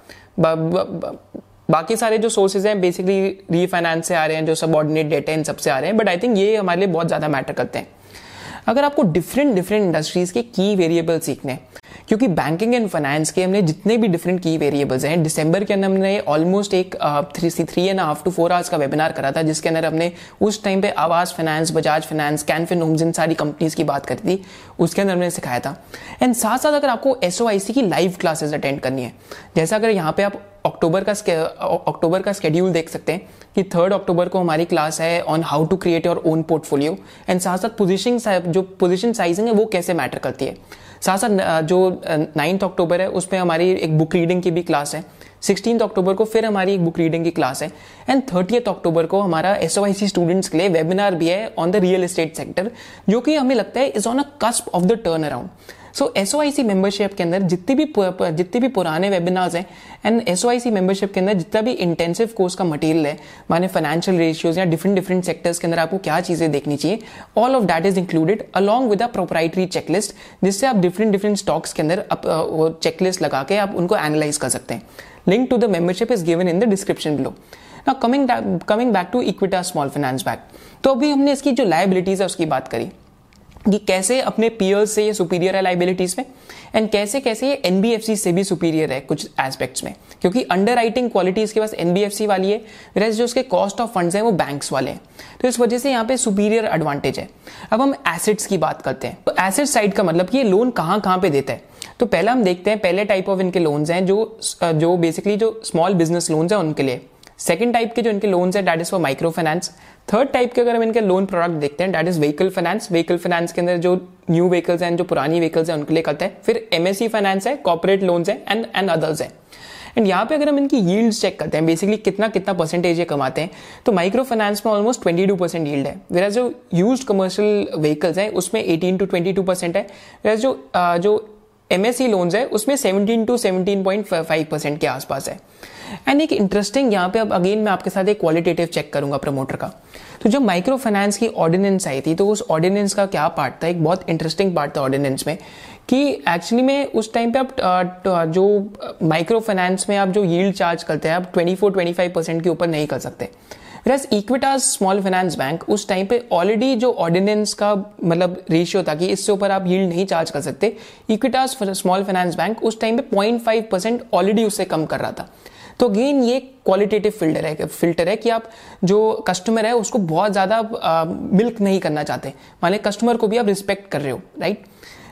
बाकी सारे जो सोर्सेज हैं बेसिकली रीफाइनेंस से आ रहे हैं, जो सबॉर्डिनेट डेटा इन सबसे आ रहे हैं बट आई थिंक ये हमारे लिए बहुत ज़्यादा मैटर करते हैं। अगर आपको डिफरेंट डिफरेंट इंडस्ट्रीज़ के की वेरिएबल सीखने क्योंकि बैंकिंग एंड फाइनेंस के हमने जितने भी डिफरेंट की वेरिएबल्स हैं दिसंबर के अंदर हमने ऑलमोस्ट एक three three and half to four hours का वेबिनार करा था, जिसके अंदर हमने उस टाइम पे Aavas finance Bajaj finance Canfin homes इन सारी कंपनीज़ की बात करी थी। उसके अंदर हमने सिखाया था। एंड साथ साथ अगर आपको एस की लाइव क्लासेस अटेंड करनी है, जैसा अगर यहाँ पे आप अक्टूबर का अक्टूबर का स्केड्यूल देख सकते हैं कि थर्ड अक्टूबर को हमारी क्लास है on how to create your own portfolio and साथ साथ पोजिशन जो पोजिशन साइजिंग है, वो कैसे मैटर करती है। साथ साथ जो नाइन्थ अक्टूबर है, उसमें हमारी एक बुक रीडिंग की भी क्लास है। सिक्सटीन अक्टूबर को फिर हमारी एक बुक रीडिंग की क्लास है। एंड थर्टी अक्टूबर को हमारा एस स्टूडेंट्स के लिए वेबिनार भी है on the real estate sector जो कि हमें लगता है is on a cusp of the turn around so ace membership के अंदर जितने भी जितने भी पुराने वेबिनार्स हैं एंड एस मेंबरशिप के अंदर जितना भी इंटेंसिव कोर्स का मटेरियल है, माने फाइनेंशियल रेशियोज या डिफरेंट डिफरेंट सेक्टर्स के अंदर आपको क्या चीज़ें देखनी चाहिए all of that is included along with a proprietary checklist जिससे आप डिफरेंट डिफरेंट स्टॉक्स के अंदर चेकलिस्ट लगा के आप उनको एनालाइज कर सकते हैं। Link to the membership is given in the description below now coming coming back to Equitas small finance bank तो अभी हमने इसकी जो लाइबिलिटीज है, उसकी बात करी। कि कैसे अपने पीयर्स से ये सुपीरियर है लाइबिलिटीज में एंड कैसे कैसे ये एनबीएफसी से भी सुपीरियर है कुछ एस्पेक्ट्स में। क्योंकि अंडर राइटिंग क्वालिटी इसके पास एनबीएफसी वाली है वैसे जो उसके कॉस्ट ऑफ़ फंड्स हैं वो बैंक्स वाले हैं। तो इस वजह से यहाँ पे सुपीरियर एडवांटेज है। अब हम एसेट्स की बात करते हैं। तो एसेट साइड का मतलब कि ये लोन कहाँ कहाँ पे देता है? तो पहला हम देखते हैं, पहले टाइप ऑफ़ इनके लोन्स हैं जो जो बेसिकली जो स्मॉल बिज़नेस लोन्स हैं उनके लिए। सेकंड टाइप के जो इनके लोन्स है that is for micro finance third type के अगर हम इनके लोन प्रोडक्ट देखते हैं that is vehicle finance vehicle finance के अंदर जो न्यू व्हीकल्स हैं, जो पुरानी व्हीकल्स हैं, उनके लिए करते हैं। फिर एमएससी फाइनेंस है कॉपोरेट लोन्स है एंड एंड अदर्स है। एंड यहाँ पे अगर हम इनकी यील्ड चेक करते हैं बेसिकली कितना कितना परसेंटेज ये कमाते हैं तो माइक्रो फाइनेंस में almost twenty two percent yield है। वेराज जो यूज़ कमर्शियल व्हीकल्स हैं, उसमें eighteen to twenty two percent है। वेराज जो जो एमएससी लोन्स है, उसमें seventeen to seventeen point five percent के आसपास है। एंड एक इंटरेस्टिंग यहाँ पे अब अगेन मैं आपके साथ एक क्वालिटेटिव चेक करूँगा प्रमोटर का। तो जब माइक्रो फाइनेंस की ऑर्डिनेंस आई थी तो उस ऑर्डिनेंस का क्या पार्ट था? एक बहुत इंटरेस्टिंग पार्ट था ऑर्डिनेंस में, कि एक्चुअली में उस टाइम पे आप जो माइक्रो फाइनेंस में आप जो यील्ड चार्ज करते हैं, आप 24 25 परसेंट के ऊपर नहीं कर सकते। फिर इक्विटास स्मॉल फाइनेंस बैंक उस टाइम पे ऑलरेडी जो ऑर्डिनेंस का मतलब रेशियो था कि इससे ऊपर आप यील्ड नहीं चार्ज कर सकते इक्विटास स्मॉल फाइनेंस बैंक उस टाइम पे पॉइंट फाइव परसेंट ऑलरेडी उससे कम कर रहा था। तो अगेन ये क्वालिटेटिव फ़िल्टर है फ़िल्टर है कि आप जो कस्टमर है उसको बहुत ज़्यादा मिल्क नहीं करना चाहते। माने कस्टमर को भी आप रिस्पेक्ट कर रहे हो राइट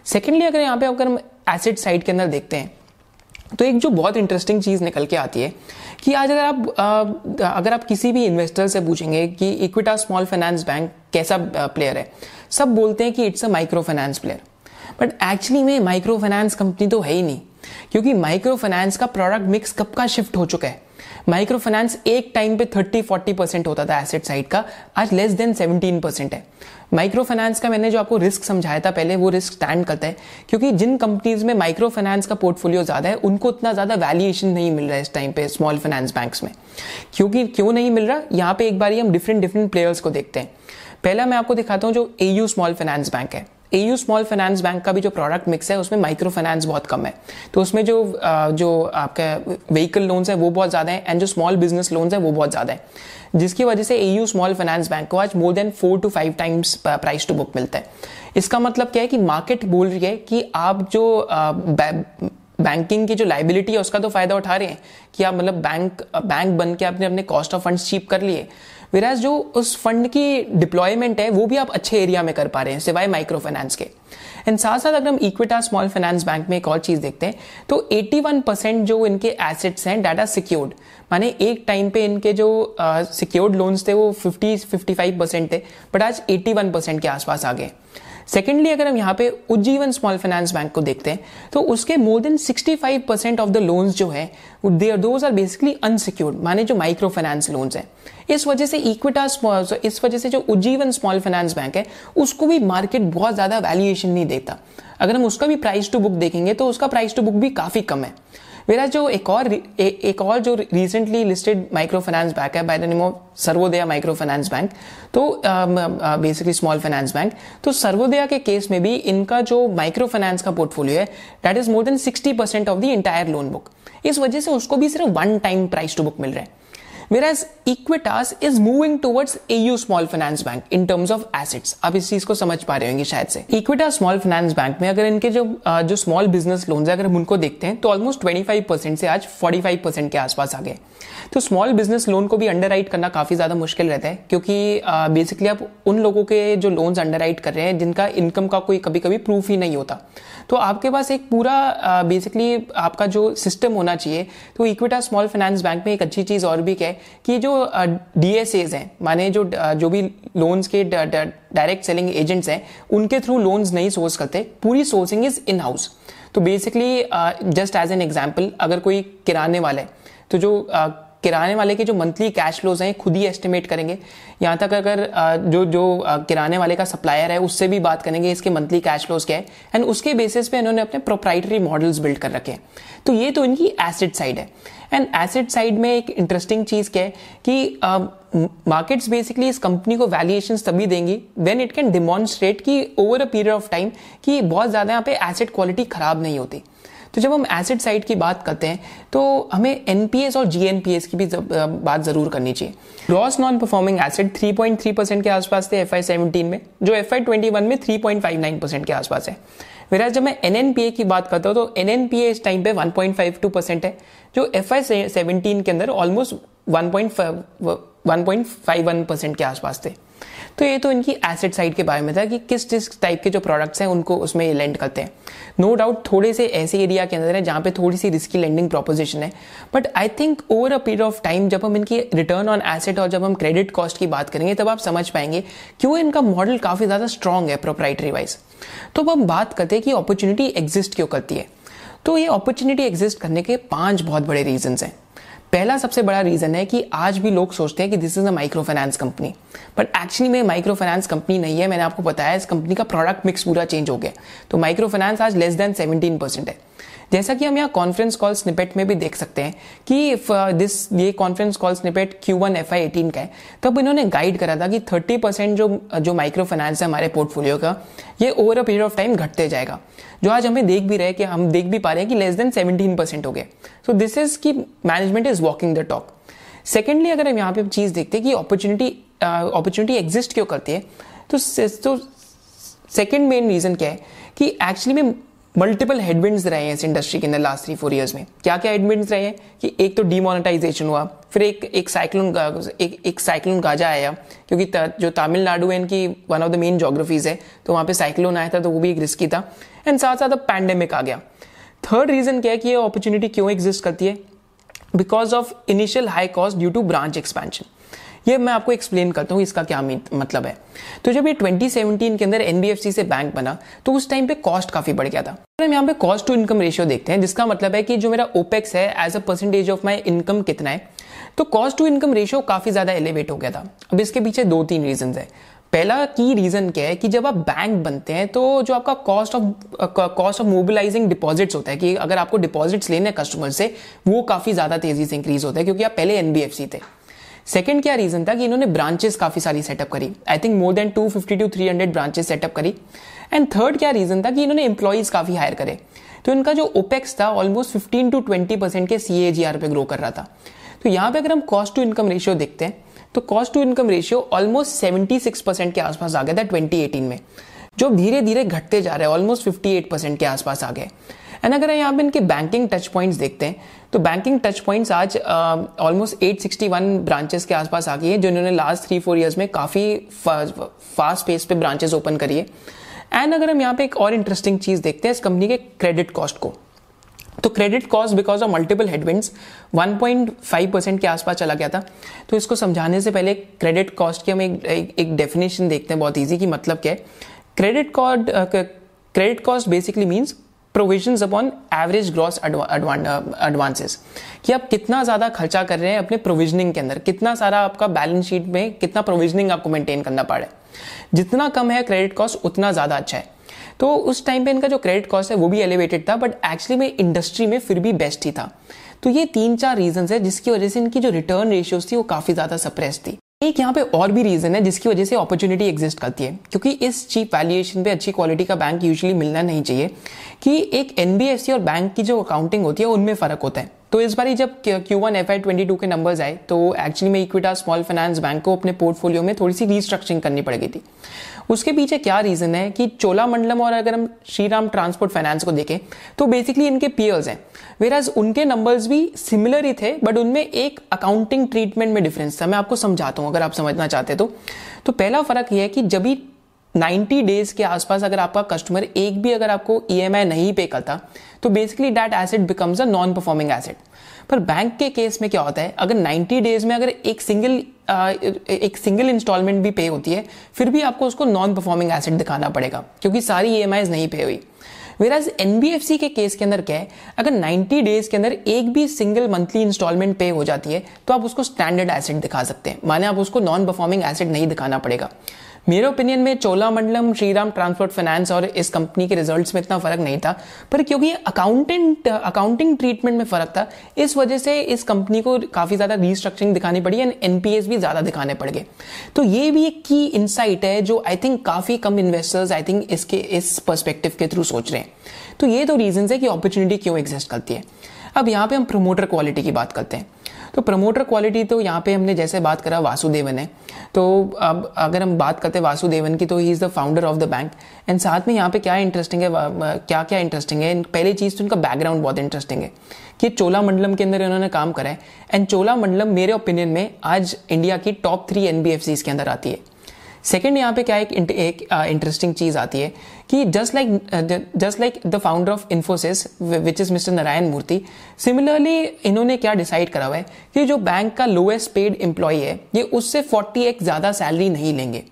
सेकेंडली अगर यहाँ पे अगर हम एसिड साइड के अंदर देखते हैं तो एक जो बहुत इंटरेस्टिंग चीज़ निकल के आती है कि आज अगर आप अगर आप किसी भी इन्वेस्टर से पूछेंगे कि इक्विटा स्मॉल फाइनेंस बैंक कैसा प्लेयर है, सब बोलते हैं कि it's a micro finance player but actually में माइक्रो फाइनेंस कंपनी तो है ही नहीं. क्योंकि माइक्रो फाइनेंस का प्रोडक्ट मिक्स कब का शिफ्ट हो चुका है? माइक्रो फाइनेंस एक टाइम पे 30 40 परसेंट होता था एसेट साइड का, आज लेस देन 17 परसेंट है। माइक्रो फाइनेंस का मैंने जो आपको रिस्क समझाया था पहले, वो रिस्क स्टैंड करता है, क्योंकि जिन कंपनीज़ में माइक्रो फाइनेंस का पोर्टफोलियो ज़्यादा है, उनको उतना ज़्यादा वैल्यूएशन नहीं मिल रहा है इस टाइम पे स्मॉल फाइनेंस बैंक्स में। क्योंकि क्यों नहीं मिल रहा? यहाँ पे एक बार हम डिफरेंट डिफरेंट प्लेयर्स को देखते हैं। पहला मैं आपको दिखाता हूँ जो एयू स्मॉल फाइनेंस बैंक है। एयू स्मॉल फाइनेंस बैंक का भी जो प्रोडक्ट मिक्स है, उसमें माइक्रो फाइनेंस बहुत कम है। तो उसमें जो जो आपका व्हीकल लोन्स है, वो बहुत ज़्यादा है एंड जो स्मॉल बिज़नेस लोन्स है, वो बहुत ज़्यादा है। जिसकी वजह से एयू स्मॉल फाइनेंस बैंक को आज more than four to five times price to book मिलता है। इसका मतलब क्या है कि मार्केट बोल रही है कि आप जो बैंकिंग की जो लाइबिलिटी है, उसका तो फ़ायदा उठा रहे हैं कि आप मतलब बैंक बैंक बन के आपने अपने कॉस्ट ऑफ़ फंड्स चीप कर लिए। विराज जो उस फंड की डिप्लॉयमेंट है वो भी आप अच्छे एरिया में कर पा रहे हैं सिवाय माइक्रो फाइनेंस के। एंड साथ साथ अगर हम इक्विटा स्मॉल फाइनेंस बैंक में एक और चीज़ देखते हैं तो 81 परसेंट जो इनके एसेट्स हैं डाटा सिक्योर्ड माने एक टाइम पे इनके जो सिक्योर्ड uh, लोन्स थे वो 50 55 परसेंट थे बट आज 81 परसेंट के आसपास आ गए सेकेंडली अगर हम यहाँ पे उज्जीवन स्मॉल फाइनेंस बैंक को देखते हैं तो उसके more than 65 percent of the loans जो है दोज आर बेसिकली अनसिक्योर्ड माने जो माइक्रो फाइनेंस लोन्स हैं। इस वजह से इक्विटा इस वजह से जो उज्जीवन स्मॉल फाइनेंस बैंक है, उसको भी मार्केट बहुत ज़्यादा वैल्यूएशन नहीं देता। अगर हम उसका भी प्राइस टू बुक देखेंगे तो उसका प्राइस टू बुक भी काफ़ी कम है। मेरा जो एक और ए, एक और जो recently listed micro finance bank है by the name of Sarvodaya micro finance bank तो बेसिकली स्मॉल फाइनेंस बैंक तो सर्वोदया के केस में भी इनका जो माइक्रो फाइनेंस का पोर्टफोलियो है that is more than sixty percent of the entire loan book इस वजह से उसको भी सिर्फ़ one time price to book मिल रहा है। Whereas Equitas is moving towards AU Small Finance Bank in terms of assets. आप इस चीज़ को समझ पा रहे होंगे शायद से। Equitas Small Finance Bank में अगर इनके जो जो स्मॉल बिज़नेस लोन्स है, अगर हम उनको देखते हैं तो ऑलमोस्ट 25 परसेंट से आज 45 परसेंट के आसपास आ गए। तो स्मॉल बिज़नेस लोन को भी अंडर करना काफ़ी ज़्यादा मुश्किल रहता है, क्योंकि बेसिकली आप उन लोगों के जो लोन्स अंडर कर रहे हैं, जिनका इनकम का कोई कभी कभी प्रूफ ही नहीं होता। तो आपके पास एक पूरा बेसिकली आपका जो सिस्टम होना चाहिए तो इक्विटा स्मॉल फाइनेंस बैंक में एक अच्छी चीज़ और भी है कि जो डी एस एज हैं, माने जो जो भी लोन्स के डायरेक्ट सेलिंग एजेंट्स हैं, उनके थ्रू लोन्स नहीं सोर्स करते, पूरी सोर्सिंग इज़ इन हाउस तो basically just as an example अगर कोई किराने वाला है तो जो किराने वाले के जो मंथली कैश फ्लोज हैं, खुद ही एस्टिमेट करेंगे। यहाँ तक अगर जो जो किराने वाले का सप्लायर है, उससे भी बात करेंगे, इसके मंथली कैश फ्लोज क्या है। एंड उसके बेसिस पे इन्होंने अपने प्रोप्राइटरी मॉडल्स बिल्ड कर रखे हैं। तो ये तो इनकी एसिड साइड है। एंड एसिड साइड में एक इंटरेस्टिंग चीज़ क्या है कि मार्केट्स बेसिकली इस कंपनी को वैल्यूएशन तभी देंगी व्हेन इट कैन डिमॉन्स्ट्रेट कि over a period of time कि बहुत ज़्यादा यहाँ पे एसेट क्वालिटी खराब नहीं होती। तो जब हम एसिड साइड की बात करते हैं तो हमें एनपीएस और जीएनपीएस की भी बात ज़रूर करनी चाहिए। Gross non performing asset 3.3 percent के आसपास थे एफ़ आई में, जो एफ़ आई में 3.59 परसेंट के आसपास है। मेरा जब मैं एनएनपीए की बात करता हूँ तो एनएनपीए इस टाइम पे 1.52 परसेंट है, जो एफ़ आई के अंदर ऑलमोस्ट 1.51 परसेंट के आसपास थे। तो ये तो इनकी एसेट साइड के बारे में था कि किस किस टाइप के जो प्रोडक्ट्स हैं उनको उसमें लेंड करते हैं। नो no डाउट थोड़े से ऐसे एरिया के अंदर है जहाँ पे थोड़ी सी रिस्की लेंडिंग प्रोपोजिशन है। But I think over a period of time जब हम इनकी रिटर्न ऑन एसेट और जब हम क्रेडिट कॉस्ट की बात करेंगे, तब आप समझ पाएँगे क्यों इनका मॉडल काफ़ी ज़्यादा स्ट्रॉन्ग है प्रोप्राइटरी वाइज तो अब हम बात करते हैं कि अपॉर्चुनिटी एग्जिस्ट क्यों करती है। तो ये अपॉर्चुनिटी एग्जिस्ट करने के पाँच बहुत बड़े रीजन हैं। पहला सबसे बड़ा रीजन है कि आज भी लोग सोचते हैं कि this is a micro finance company but actually में माइक्रो फाइनेंस कंपनी नहीं है, मैंने आपको बताया, इस कंपनी का प्रोडक्ट मिक्स पूरा चेंज हो गया। तो माइक्रो फाइनेंस आज लेस देन सेवेंटीन परसेंट है। जैसा कि हम यहाँ कॉन्फ्रेंस कॉल स्निपेट में भी देख सकते हैं कि दिस uh, ये conference call snippet Q one F I eighteen का है तब इन्होंने गाइड करा था कि थर्टी परसेंट जो जो माइक्रो फाइनेंस है हमारे पोर्टफोलियो का ये over a period of time घटते जाएगा। जो आज हमें देख भी रहे कि हम देख भी पा रहे हैं कि लेस देन सेवनटीन परसेंट हो गए सो दिस इज़ की management is walking the talk secondly अगर हम यहाँ पे चीज़ देखते हैं कि अपॉर्चुनिटी अपॉर्चुनिटी एग्जिस्ट क्यों करती है तो सेकेंड मेन रीजन क्या है कि एक्चुअली में मल्टीपल हेडविंड्स रहे हैं इस इंडस्ट्री के अंदर लास्ट थ्री फोर ईयर्स में। क्या क्या हेडविंड्स रहे हैं? कि एक तो डीमोनेटाइजेशन हुआ फिर एक एक साइक्लोन एक एक साइक्लोन गाजा आया क्योंकि त, जो तमिलनाडु है इनकी one of the main geographies है तो वहाँ पे साइक्लोन आया था तो वो भी एक रिस्की था। एंड साथ साथ अब पैंडेमिक आ गया। थर्ड रीजन क्या है कि ये अपॉर्चुनिटी क्यों एग्जिस्ट करती है? Because of initial high cost due to branch expansion ये मैं आपको एक्सप्लेन करता हूँ इसका क्या मतलब है। तो जब ये 2017 के अंदर एनबीएफसी से बैंक बना तो उस टाइम पे कॉस्ट काफ़ी बढ़ गया था। हम यहाँ पे कॉस्ट टू इनकम रेशियो देखते हैं, जिसका मतलब है कि जो मेरा ओपेक्स है as a percentage of my income कितना है तो कॉस्ट टू इनकम रेशियो काफ़ी ज़्यादा एलिवेट हो गया था। अब इसके पीछे दो तीन रीजन है। पहला की रीजन क्या है कि जब आप बैंक बनते हैं तो जो आपका cost of cost of mobilising deposits होता है, कि अगर आपको डिपॉजिट्स लेने हैं कस्टमर से, वो काफ़ी ज़्यादा तेज़ी से इंक्रीज होता है, क्योंकि आप पहले एनबीएफसी थे। सेकंड क्या रीजन था कि इन्होंने ब्रांचेस काफ़ी सारी सेटअप करी। I think more than 250 to 300 branches setup करी। एंड थर्ड क्या रीजन था कि इन्होंने एम्प्लॉयज़ काफ़ी हायर करे। तो इनका जो ओपेक्स था ऑलमोस्ट 15 टू 20 परसेंट के सी पे ग्रो कर रहा था। तो यहाँ पे अगर हम कॉस्ट टू इनकम रेशियो देखते हैं तो cost to income ratio almost 76 percent के आसपास आ गया था 2018 में। जो धीरे धीरे घटते जा रहे हैं ऑलमोस्ट 58 परसेंट के आसपास आ गए। एंड अगर यहाँ पे इनके बैंकिंग टच पॉइंट्स देखते हैं तो बैंकिंग टच पॉइंट्स आज almost eight sixty one branches के आसपास आ गई है जो इन्होंने लास्ट थ्री फोर ईयर्स में काफ़ी फास्ट पेस पे ब्रांचेस ओपन करी है। एंड अगर हम यहाँ पे एक और इंटरेस्टिंग चीज़ देखते हैं इस कंपनी के क्रेडिट कॉस्ट को। तो credit cost because of multiple headwinds 1.5 percent के आसपास चला गया था। तो इसको समझाने से पहले क्रेडिट कॉस्ट की हम एक, एक, डेफिनेशन देखते हैं बहुत इजी की मतलब क्या है। Credit cost credit cost basically means provision upon average gross advances कि आप कितना ज़्यादा खर्चा कर रहे हैं अपने प्रोविजनिंग के अंदर? कितना सारा आपका बैलेंस शीट में कितना प्रोविजनिंग आपको मेंटेन करना पड़े जितना कम है क्रेडिट कॉस्ट उतना ज़्यादा अच्छा है। तो उस टाइम पे इनका जो क्रेडिट कॉस्ट है, वो भी एलिवेटेड था बट एक्चुअली में इंडस्ट्री में फिर भी बेस्ट ही था। तो ये तीन चार रीजन है जिसकी वजह से इनकी जो रिटर्न रेशियोज थी, वो काफ़ी ज़्यादा सप्रेस थी। एक यहाँ पे और भी रीजन है जिसकी वजह से अपॉर्चुनिटी एग्जिस्ट करती है। क्योंकि इस चीप वैल्यूएशन पे अच्छी क्वालिटी का बैंक यूजुअली मिलना नहीं चाहिए। कि एक एनबीएफसी और बैंक की जो अकाउंटिंग होती है, उनमें फ़र्क होता है। तो इस बार जब Q one F I twenty two के नंबर्स आए तो एक्चुअली में इक्विटा स्मॉल फाइनेंस बैंक को अपने पोर्टफोलियो में थोड़ी सी रीस्ट्रक्चरिंग करनी पड़ गई थी। उसके पीछे क्या रीजन है कि चोला मंडलम और अगर हम श्रीराम ट्रांसपोर्ट फाइनेंस को देखें तो बेसिकली इनके पियर्स हैं। वेराज उनके नंबर्स भी सिमिलर ही थे बट उनमें एक अकाउंटिंग ट्रीटमेंट में डिफरेंस था। मैं आपको समझाता हूँ, अगर आप समझना चाहते तो। तो पहला फ़र्क यह है कि जब भी 90 डेज़ के आसपास अगर आपका कस्टमर एक भी अगर आपको ई e नहीं पे करता तो basically that asset becomes a non performing asset पर बैंक के केस में क्या होता है, अगर 90 डेज़ में अगर एक सिंगल एक सिंगल इंस्टॉलमेंट भी पे होती है, फिर भी आपको उसको नॉन परफॉर्मिंग एसेट दिखाना पड़ेगा, क्योंकि सारी ई नहीं पे हुई। वेराज एनबीएफसी के केस के अंदर क्या है, अगर 90 डेज़ के अंदर एक भी सिंगल मंथली इंस्टॉलमेंट पे हो जाती है तो आप उसको स्टैंडर्ड एसेट दिखा सकते हैं, माने आप उसको नॉन परफॉर्मिंग एसेट नहीं दिखाना पड़ेगा। मेरे ओपिनियन में चोलामंडलम, श्रीराम ट्रांसपोर्ट फाइनेंस और इस कंपनी के रिजल्ट्स में इतना फ़र्क नहीं था, पर क्योंकि अकाउंटेंट अकाउंटिंग ट्रीटमेंट में फ़र्क था, इस वजह से इस कंपनी को काफ़ी ज़्यादा रीस्ट्रक्चरिंग दिखानी पड़ी एंड एनपीएस भी ज़्यादा दिखाने पड़ गए। तो ये भी एक की इंसाइट है जो आई थिंक काफ़ी कम इन्वेस्टर्स आई थिंक इसके, इस परस्पेक्टिव के थ्रू सोच रहे हैं। तो ये तो रीजन है कि अपॉर्चुनिटी क्यों एग्जिस्ट करती है। अब यहाँ पे हम प्रमोटर क्वालिटी की बात करते हैं। तो प्रमोटर क्वालिटी तो यहाँ पे हमने जैसे बात करा वासुदेवन है। तो अब अगर हम बात करते हैं वासुदेवन की तो he is the founder of the bank and साथ में यहाँ पे क्या इंटरेस्टिंग है क्या क्या इंटरेस्टिंग है? पहली चीज़ तो उनका बैकग्राउंड बहुत इंटरेस्टिंग है कि चोला मंडलम के अंदर इन्होंने काम करा है। एंड चोला मंडलम मेरे ओपिनियन में आज इंडिया की टॉप थ्री एनबीएफसी के अंदर आती है। सेकेंड यहाँ पे क्या एक इंटरेस्टिंग चीज़ आती है कि just like just like the founder of Infosys which is mister Narayana Murthy similarly इन्होंने क्या डिसाइड करा हुआ है कि जो बैंक का लोएस्ट पेड एम्प्लॉय है, ये उससे फोर्टी एक ज़्यादा सैलरी नहीं लेंगे।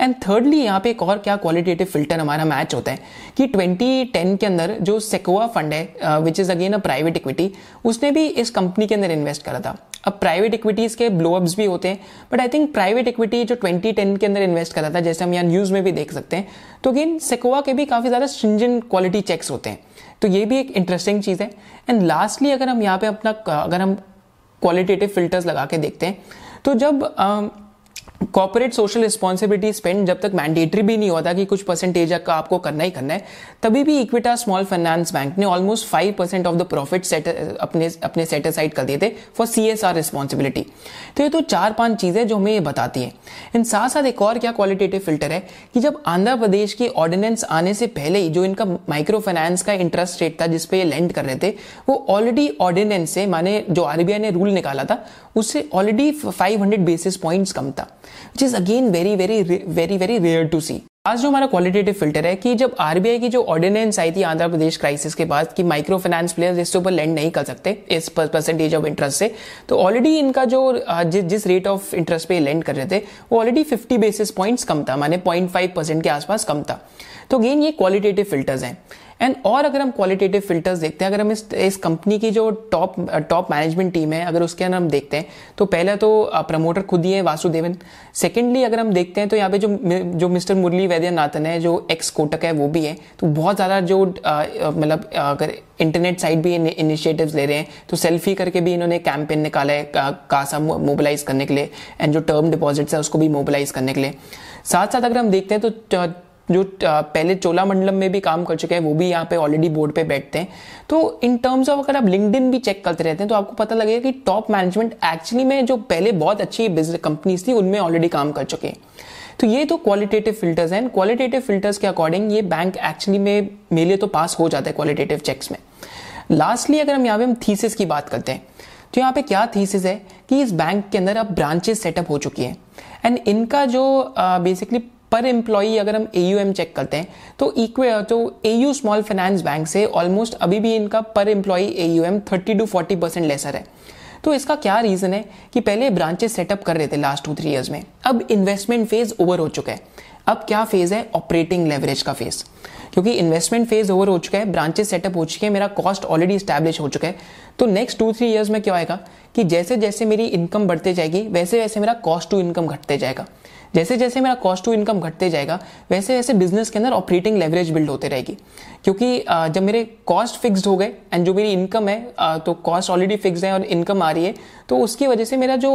एंड थर्डली यहाँ पे एक और क्या क्वालिटेटिव फ़िल्टर हमारा मैच होता है कि 2010 के अंदर जो सेकोआ फंड है which is again a private equity उसने भी इस कंपनी के अंदर इन्वेस्ट करा था। अब प्राइवेट इक्विटीज के ब्लोअप्स भी होते हैं but I think private equity जो 2010 के अंदर इन्वेस्ट करा था, जैसे हम यहाँ न्यूज़ में भी देख सकते हैं तो अगेन सेकोआ के भी काफ़ी ज़्यादा स्ट्रिंजेंट क्वालिटी चेक्स होते हैं। तो ये भी एक इंटरेस्टिंग चीज़ है। एंड लास्टली अगर हम यहाँ पे अपना, अगर हम क्वालिटेटिव फिल्टर्स लगा के देखते हैं तो जब कॉपोरेट सोशल रिस्पॉन्सिबिलिटी स्पेंड जब तक मैंडेटरी भी नहीं होता कि कुछ परसेंटेज का आपको करना ही करना है, तभी भी इक्विटा स्मॉल फाइनेंस बैंक ने almost five percent of the profit set अपने अपने सेट असाइड कर दिए थे for C S R responsibility तो ये तो चार पाँच चीज़ें जो हमें ये बताती हैं। इन साथ साथ एक और क्या क्वालिटेटिव फ़िल्टर है कि जब आंध्र प्रदेश की ऑर्डिनेंस आने से पहले ही जो इनका माइक्रो फाइनेंस का इंटरेस्ट रेट था जिसपे ये लेंड कर रहे थे, वो ऑलरेडी ऑर्डिनेंस से, माने जो आरबीआई ने रूल निकाला था, उससे ऑलरेडी 500 बेसिस पॉइंट्स कम था। Which is again very very very very rare to see आज जो हमारा क्वालिटेटिव फ़िल्टर है कि जब आरबीआई की जो ऑर्डिनेंस आई थी आंध्र प्रदेश क्राइसिस के बाद कि माइक्रो फाइनेंस प्लेयर्स इसके ऊपर लेंड नहीं कर सकते इस परसेंटेज ऑफ़ इंटरेस्ट से तो ऑलरेडी इनका जो जि, जिस रेट ऑफ़ इंटरेस्ट पे लेंड कर रहे थे वो ऑलरेडी 50 बेसिस पॉइंट्स कम था माने 0.5 परसेंट के आसपास कम था। तो अगेन ये क्वालिटेटिव फिल्टर्स हैं। एंड और अगर हम क्वालिटेटिव फिल्टर्स देखते हैं, अगर हम इस इस कंपनी की जो टॉप टॉप मैनेजमेंट टीम है, अगर उसके अंदर हम देखते हैं तो पहले तो प्रमोटर खुद ही है वासुदेवन सेकेंडली अगर हम देखते हैं तो यहाँ पे जो जो मिस्टर मुरली वैद्यनाथन है, जो एक्स कोटक है, वो भी है. तो बहुत ज़्यादा जो मतलब अगर इंटरनेट साइट भी इनिशिएटिव्स ले रहे हैं तो सेल्फी करके भी इन्होंने कैंपेन निकाला है कासा मोबिलाइज करने के लिए एंड जो टर्म डिपॉजिट्स है, उसको भी मोबिलाइज करने के लिए. साथ साथ अगर हम देखते हैं तो जो पहले चोला मंडलम में भी काम कर चुके हैं वो भी यहाँ पे ऑलरेडी बोर्ड पे बैठते हैं। तो इन टर्म्स ऑफ़ अगर आप लिंकडिन भी चेक करते रहते हैं तो आपको पता लगेगा कि टॉप मैनेजमेंट एक्चुअली में जो पहले बहुत अच्छी बिज़नेस कंपनीज़ थी उनमें ऑलरेडी काम कर चुके हैं। तो ये तो क्वालिटेटिव फिल्टर्स हैं। क्वालिटेटिव फिल्टर्स के अकॉर्डिंग ये बैंक एक्चुअली में मेरे तो पास हो जाता है क्वालिटेटिव चेक्स में। लास्टली अगर हम यहाँ पे हम थीसिस की बात करते हैं तो यहाँ पे क्या थीसिस है कि इस बैंक के अंदर अब ब्रांचेस सेटअप हो चुकी है। एंड इनका जो बेसिकली uh, पर एम्प्लॉई अगर हम एयूएम चेक करते हैं तो इक्वे तो A U small finance bank से ऑलमोस्ट अभी भी इनका per employee A U thirty to forty percent lesser है। तो इसका क्या रीजन है कि पहले ब्रांचेस सेटअप कर रहे थे लास्ट टू थ्री इयर्स में। अब इन्वेस्टमेंट फ़ेज़ ओवर हो चुका है। अब क्या फ़ेज़ है? ऑपरेटिंग लेवरेज का फ़ेज़ क्योंकि इन्वेस्टमेंट फ़ेज़ ओवर हो चुका है ब्रांचेस सेटअप हो चुके हैं, मेरा कॉस्ट ऑलरेडी स्टैब्लिश हो चुका है। तो नेक्स्ट टू थ्री इयर्स में क्या आएगा कि जैसे जैसे मेरी इनकम बढ़ते जाएगी वैसे वैसे मेरा कॉस्ट टू इनकम घटते जाएगा। जैसे जैसे मेरा कॉस्ट टू इनकम घटते जाएगा वैसे वैसे बिज़नेस के अंदर ऑपरेटिंग लेवरेज बिल्ड होते रहेगी। क्योंकि जब मेरे कॉस्ट फिक्स्ड हो गए एंड जो मेरी इनकम है तो कॉस्ट ऑलरेडी फिक्स है और इनकम आ रही है तो उसकी वजह से मेरा जो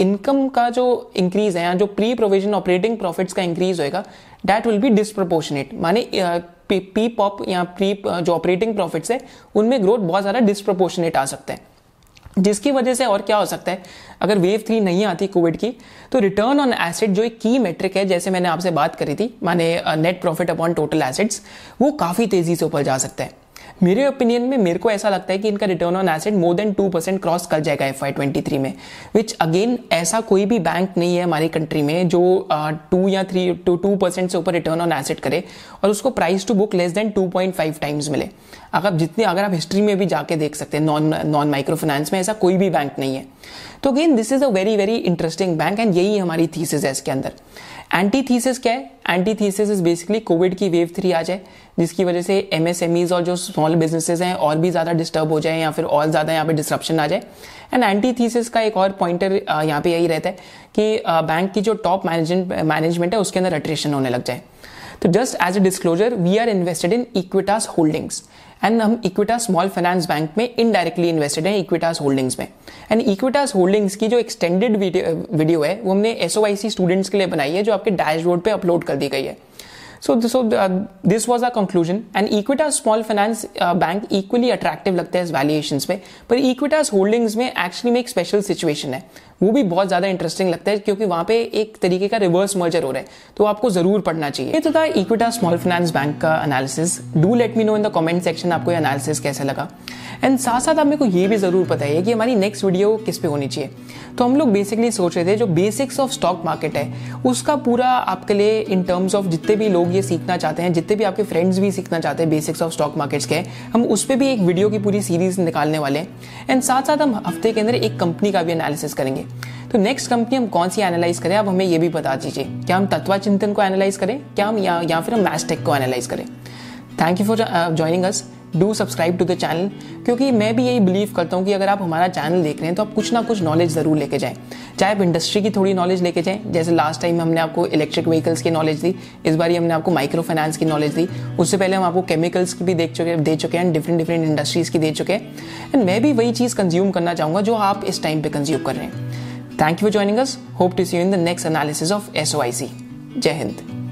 इनकम का जो इंक्रीज है या जो प्री प्रोविज़न ऑपरेटिंग प्रॉफिट्स का इंक्रीज होएगा दैट विल बी डिस्प्रोपोर्शनेट माने पी पॉप या प्री जो ऑपरेटिंग प्रॉफिट्स है, उनमें ग्रोथ बहुत ज़्यादा डिस्प्रोपोर्शनेट आ सकता है। जिसकी वजह से और क्या हो सकता है? अगर वेव थ्री नहीं आती कोविड की तो रिटर्न ऑन एसेट जो एक की मेट्रिक है, जैसे मैंने आपसे बात करी थी, माने net profit upon total assets वो काफ़ी तेज़ी से ऊपर जा सकता है। मेरे ओपिनियन में मेरे को ऐसा लगता है कि इनका return on asset more than two percent cross कर जाएगा एफ़ आई में विच अगेन ऐसा कोई भी बैंक नहीं है हमारी कंट्री में जो टू uh, या थ्री टू टू परसेंट से ऊपर रिटर्न ऑन एसेट करे और उसको price to book less than two point five times मिले। अगर आप जितने अगर आप हिस्ट्री में भी जाके देख सकते हैं नॉन नॉन माइक्रो फाइनेंस में ऐसा कोई भी बैंक नहीं है। तो again this is a very very interesting bank and यही हमारी थीसिस है इसके अंदर। एंटी थीसिस क्या है? Anti thesis is basically COVID की वेव थ्री आ जाए, जिसकी वजह से एमएसएमईज और जो स्मॉल बिजनेसेस हैं, और भी ज़्यादा डिस्टर्ब हो जाए या फिर और ज़्यादा यहाँ पे डिस्ट्रप्शन आ जाए। एंड एंटी थीसिस का एक और पॉइंटर यहाँ पे यही रहता है कि बैंक की जो टॉप मैनेजमेंट है, उसके अंदर अट्रेशन होने लग जाए। तो just as a disclosure we are invested in Equitas holdings and हम इक्विटा स्मॉल फाइनेंस बैंक में इनडायरेक्टली इन्वेस्टेड हैं इक्विटास होल्डिंग्स में. एंड इक्विटास होल्डिंग्स की जो एक्सटेंडेड वीडियो है, वो हमने एसओआईसी स्टूडेंट्स के लिए बनाई है, जो आपके डैशबोर्ड पे अपलोड कर दी गई है। Uh, this was our conclusion. And Equitas small finance uh, bank equally attractive लगता है इस वैल्यूएशंस में। पर Equitas होल्डिंग्स में एक्चुअली में एक स्पेशल सिचुएशन है। वो भी बहुत ज़्यादा इंटरेस्टिंग लगता है क्योंकि वहाँ पे एक तरीके का रिवर्स मर्जर हो रहा है। तो आपको ज़रूर पढ़ना चाहिए। ये तो था इक्विटा स्मॉल फाइनेंस बैंक का analysis do let me know in the comment section आपको ये एनालिसिस कैसे लगा। एंड साथ साथ आप मेरे को ये भी ज़रूर बताइए कि हमारी नेक्स्ट वीडियो किस पे होनी चाहिए। तो हम लोग बेसिकली सोच रहे थे जो बेसिक्स ऑफ़ स्टॉक मार्केट है उसका पूरा आपके लिए इन टर्म्स ऑफ़ जितने भी लोग ये सीखना चाहते हैं जितने भी आपके फ्रेंड्स भी सीखना चाहते हैं बेसिक्स ऑफ़ स्टॉक मार्केट्स के हम उस पर भी एक वीडियो की पूरी सीरीज़ निकालने वाले हैं। एंड साथ साथ हम हफ़्ते के अंदर एक कंपनी का भी एनालिसिस करेंगे। तो नेक्स्ट कंपनी हम कौन सी एनालाइज करें आप हमें ये भी बता दीजिए। क्या हम तत्वा चिंतन को एनालाइज करें क्या हम या, या फिर हम मैस्टेक को एनालाइज करें। Thank you for joining us do subscribe to the channel क्योंकि मैं भी यही बिलीव करता हूँ कि अगर आप हमारा चैनल देख रहे हैं तो आप कुछ ना कुछ नॉलेज ज़रूर लेके जाएँ। चाहे आप इंडस्ट्री की थोड़ी नॉलेज लेके जाएँ, जैसे लास्ट टाइम हमने आपको इलेक्ट्रिक व्हीकल्स की नॉलेज दी, इस बार हमने आपको माइक्रो फाइनेंस की नॉलेज दी। उससे पहले हम आपको केमिकल्स की भी देख चुके दे चुके हैं डिफरेंट डिफरेंट इंडस्ट्रीज़ की दे चुके हैं। एंड मैं भी वही चीज़ कंज्यूम करना चाहूँगा, जो आप इस टाइम पर कंज्यूम कर रहे हैं। Thank you for joining us hope to see in the next analysis of S जय हिंद